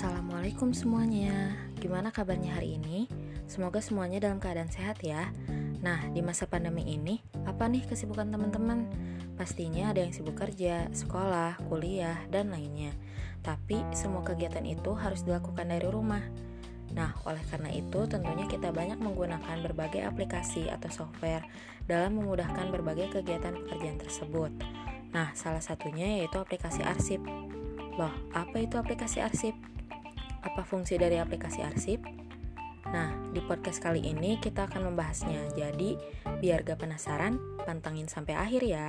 Assalamualaikum semuanya. Gimana kabarnya hari ini? Semoga semuanya dalam keadaan sehat ya. Nah, di masa pandemi ini, apa nih kesibukan teman-teman? Pastinya ada yang sibuk kerja, sekolah, kuliah, dan lainnya. Tapi semua kegiatan itu harus dilakukan dari rumah. Nah, oleh karena itu, tentunya kita banyak menggunakan berbagai aplikasi atau software dalam memudahkan berbagai kegiatan pekerjaan tersebut. Nah, salah satunya yaitu aplikasi arsip. Loh, apa itu aplikasi arsip? Apa fungsi dari aplikasi arsip? Nah, di podcast kali ini kita akan membahasnya. Jadi, biar gak penasaran, pantangin sampai akhir ya.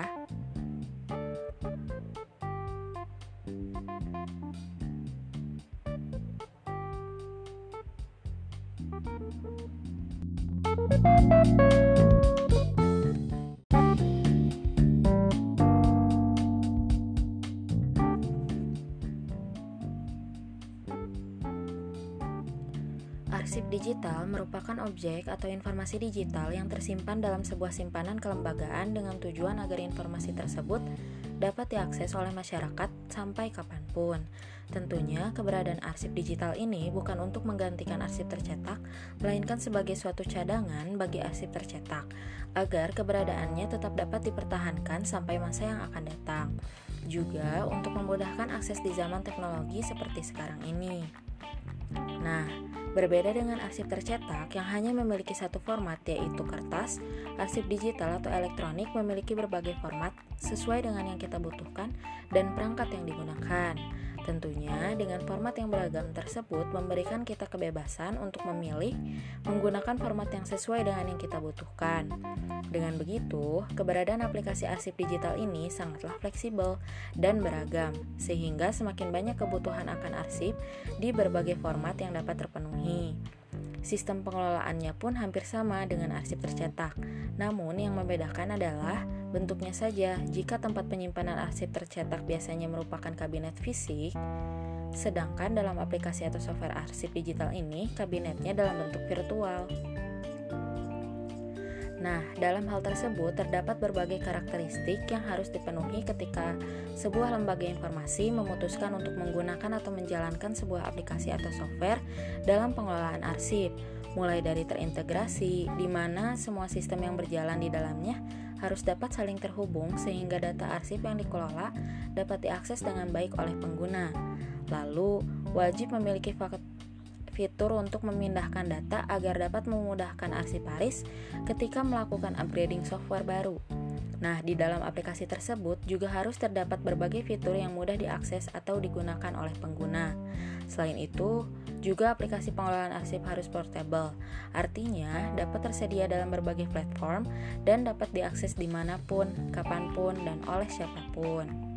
Arsip digital merupakan objek atau informasi digital yang tersimpan dalam sebuah simpanan kelembagaan dengan tujuan agar informasi tersebut dapat diakses oleh masyarakat sampai kapan pun. Tentunya, keberadaan arsip digital ini bukan untuk menggantikan arsip tercetak, melainkan sebagai suatu cadangan bagi arsip tercetak, agar keberadaannya tetap dapat dipertahankan sampai masa yang akan datang. Juga untuk memudahkan akses di zaman teknologi seperti sekarang ini. Nah, berbeda dengan arsip tercetak yang hanya memiliki satu format yaitu kertas, arsip digital atau elektronik memiliki berbagai format sesuai dengan yang kita butuhkan dan perangkat yang digunakan. Tentunya dengan format yang beragam tersebut memberikan kita kebebasan untuk memilih menggunakan format yang sesuai dengan yang kita butuhkan. Dengan begitu, keberadaan aplikasi arsip digital ini sangatlah fleksibel dan beragam sehingga semakin banyak kebutuhan akan arsip di berbagai format yang dapat terpenuhi. Sistem pengelolaannya pun hampir sama dengan arsip tercetak. Namun yang membedakan adalah bentuknya saja. Jika tempat penyimpanan arsip tercetak biasanya merupakan kabinet fisik, sedangkan dalam aplikasi atau software arsip digital ini kabinetnya dalam bentuk virtual. Nah, dalam hal tersebut terdapat berbagai karakteristik yang harus dipenuhi ketika sebuah lembaga informasi memutuskan untuk menggunakan atau menjalankan sebuah aplikasi atau software dalam pengelolaan arsip, mulai dari terintegrasi, di mana semua sistem yang berjalan di dalamnya harus dapat saling terhubung sehingga data arsip yang dikelola dapat diakses dengan baik oleh pengguna. Lalu, wajib memiliki fitur untuk memindahkan data agar dapat memudahkan arsiparis ketika melakukan upgrading software baru. Nah, di dalam aplikasi tersebut juga harus terdapat berbagai fitur yang mudah diakses atau digunakan oleh pengguna. Selain itu, juga aplikasi pengelolaan arsip harus portable, artinya dapat tersedia dalam berbagai platform dan dapat diakses di mana pun, kapan pun, dan oleh siapa pun.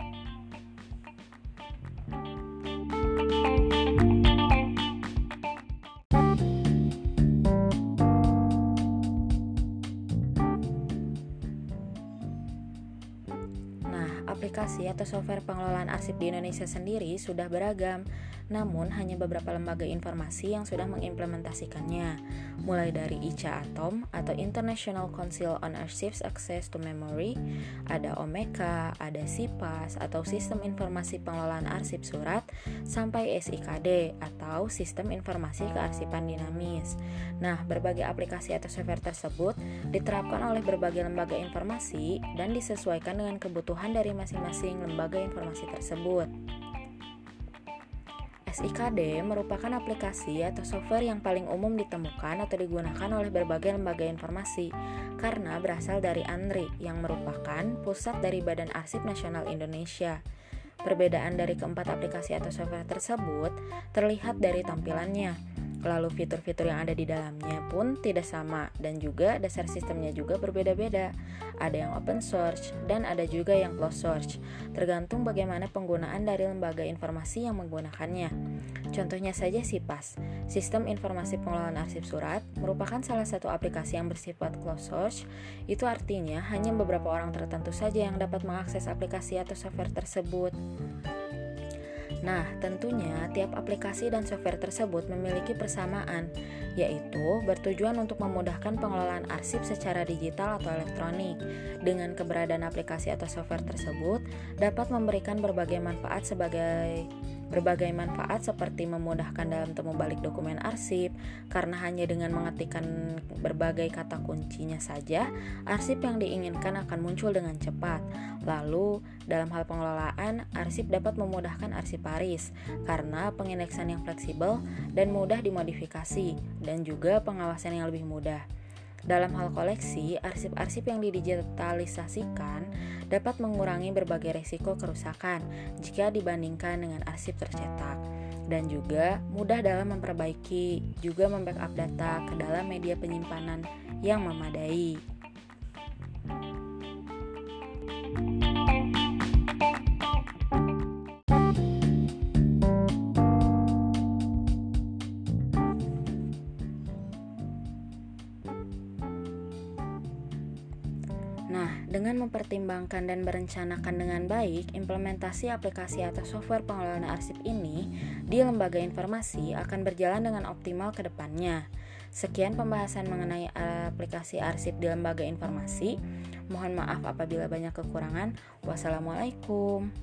Aplikasi atau software pengelolaan arsip di Indonesia sendiri sudah beragam, namun hanya beberapa lembaga informasi yang sudah mengimplementasikannya, mulai dari ICA Atom atau International Council on Archives Access to Memory, ada OMECA, ada SIPAS atau Sistem Informasi Pengelolaan Arsip Surat, sampai SIKD atau Sistem Informasi Kearsipan Dinamis. Nah, berbagai aplikasi atau software tersebut diterapkan oleh berbagai lembaga informasi dan disesuaikan dengan kebutuhan dari masing masing-masing lembaga informasi tersebut. SIKD merupakan aplikasi atau software yang paling umum ditemukan atau digunakan oleh berbagai lembaga informasi karena berasal dari ANRI yang merupakan pusat dari Badan Arsip Nasional Indonesia. Perbedaan dari keempat aplikasi atau software tersebut terlihat dari tampilannya Lalu fitur-fitur yang ada di dalamnya pun tidak sama dan juga dasar sistemnya juga berbeda-beda. Ada yang open source dan ada juga yang closed source, tergantung bagaimana penggunaan dari lembaga informasi yang menggunakannya. Contohnya saja SIPAS, Sistem Informasi Pengelolaan Arsip Surat, merupakan salah satu aplikasi yang bersifat closed source. Itu artinya hanya beberapa orang tertentu saja yang dapat mengakses aplikasi atau software tersebut. Nah, tentunya tiap aplikasi dan software tersebut memiliki persamaan, yaitu bertujuan untuk memudahkan pengelolaan arsip secara digital atau elektronik. Dengan keberadaan aplikasi atau software tersebut dapat memberikan berbagai manfaat sebagai Berbagai manfaat seperti memudahkan dalam temu balik dokumen arsip, karena hanya dengan mengetikkan berbagai kata kuncinya saja, arsip yang diinginkan akan muncul dengan cepat. Lalu, dalam hal pengelolaan, arsip dapat memudahkan arsiparis karena pengindeksan yang fleksibel dan mudah dimodifikasi, dan juga pengawasan yang lebih mudah. Dalam hal koleksi, arsip-arsip yang didigitalisasikan dapat mengurangi berbagai risiko kerusakan jika dibandingkan dengan arsip tercetak dan juga mudah dalam memperbaiki juga membackup data ke dalam media penyimpanan yang memadai. Dengan mempertimbangkan dan merencanakan dengan baik, implementasi aplikasi atau software pengelolaan arsip ini di lembaga informasi akan berjalan dengan optimal ke depannya. Sekian pembahasan mengenai aplikasi arsip di lembaga informasi. Mohon maaf apabila banyak kekurangan. Wassalamualaikum.